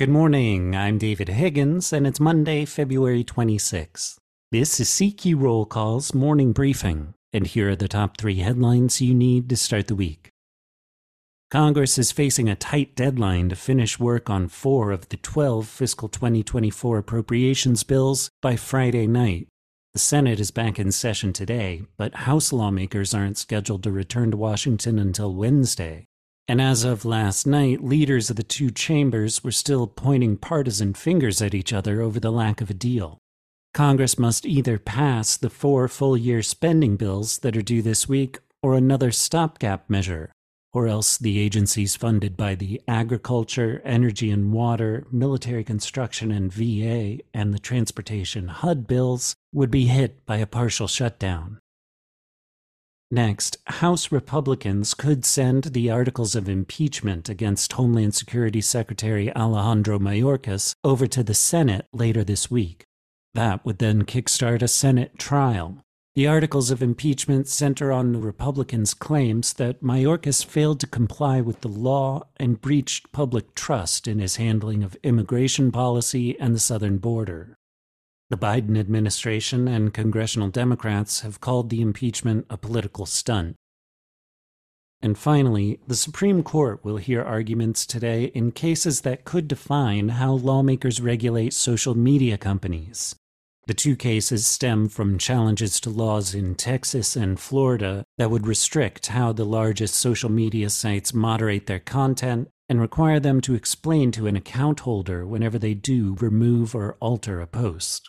Good morning. I'm David Higgins, and it's Monday, February 26th. This is CQ Roll Call's morning briefing, and here are the top three headlines you need to start the week. Congress is facing a tight deadline to finish work on four of the 12 fiscal 2024 appropriations bills by Friday night. The Senate is back in session today, but House lawmakers aren't scheduled to return to Washington until Wednesday. And as of last night, leaders of the two chambers were still pointing partisan fingers at each other over the lack of a deal. Congress must either pass the four full year spending bills that are due this week or another stopgap measure, or else the agencies funded by the Agriculture, Energy and Water, Military Construction and VA, and the Transportation HUD bills would be hit by a partial shutdown. Next, House Republicans could send the articles of impeachment against Homeland Security Secretary Alejandro Mayorkas over to the Senate later this week. That would then kickstart a Senate trial. The articles of impeachment center on the Republicans' claims that Mayorkas failed to comply with the law and breached public trust in his handling of immigration policy and the southern border. The Biden administration and congressional Democrats have called the impeachment a political stunt. And finally, the Supreme Court will hear arguments today in cases that could define how lawmakers regulate social media companies. The two cases stem from challenges to laws in Texas and Florida that would restrict how the largest social media sites moderate their content and require them to explain to an account holder whenever they do remove or alter a post.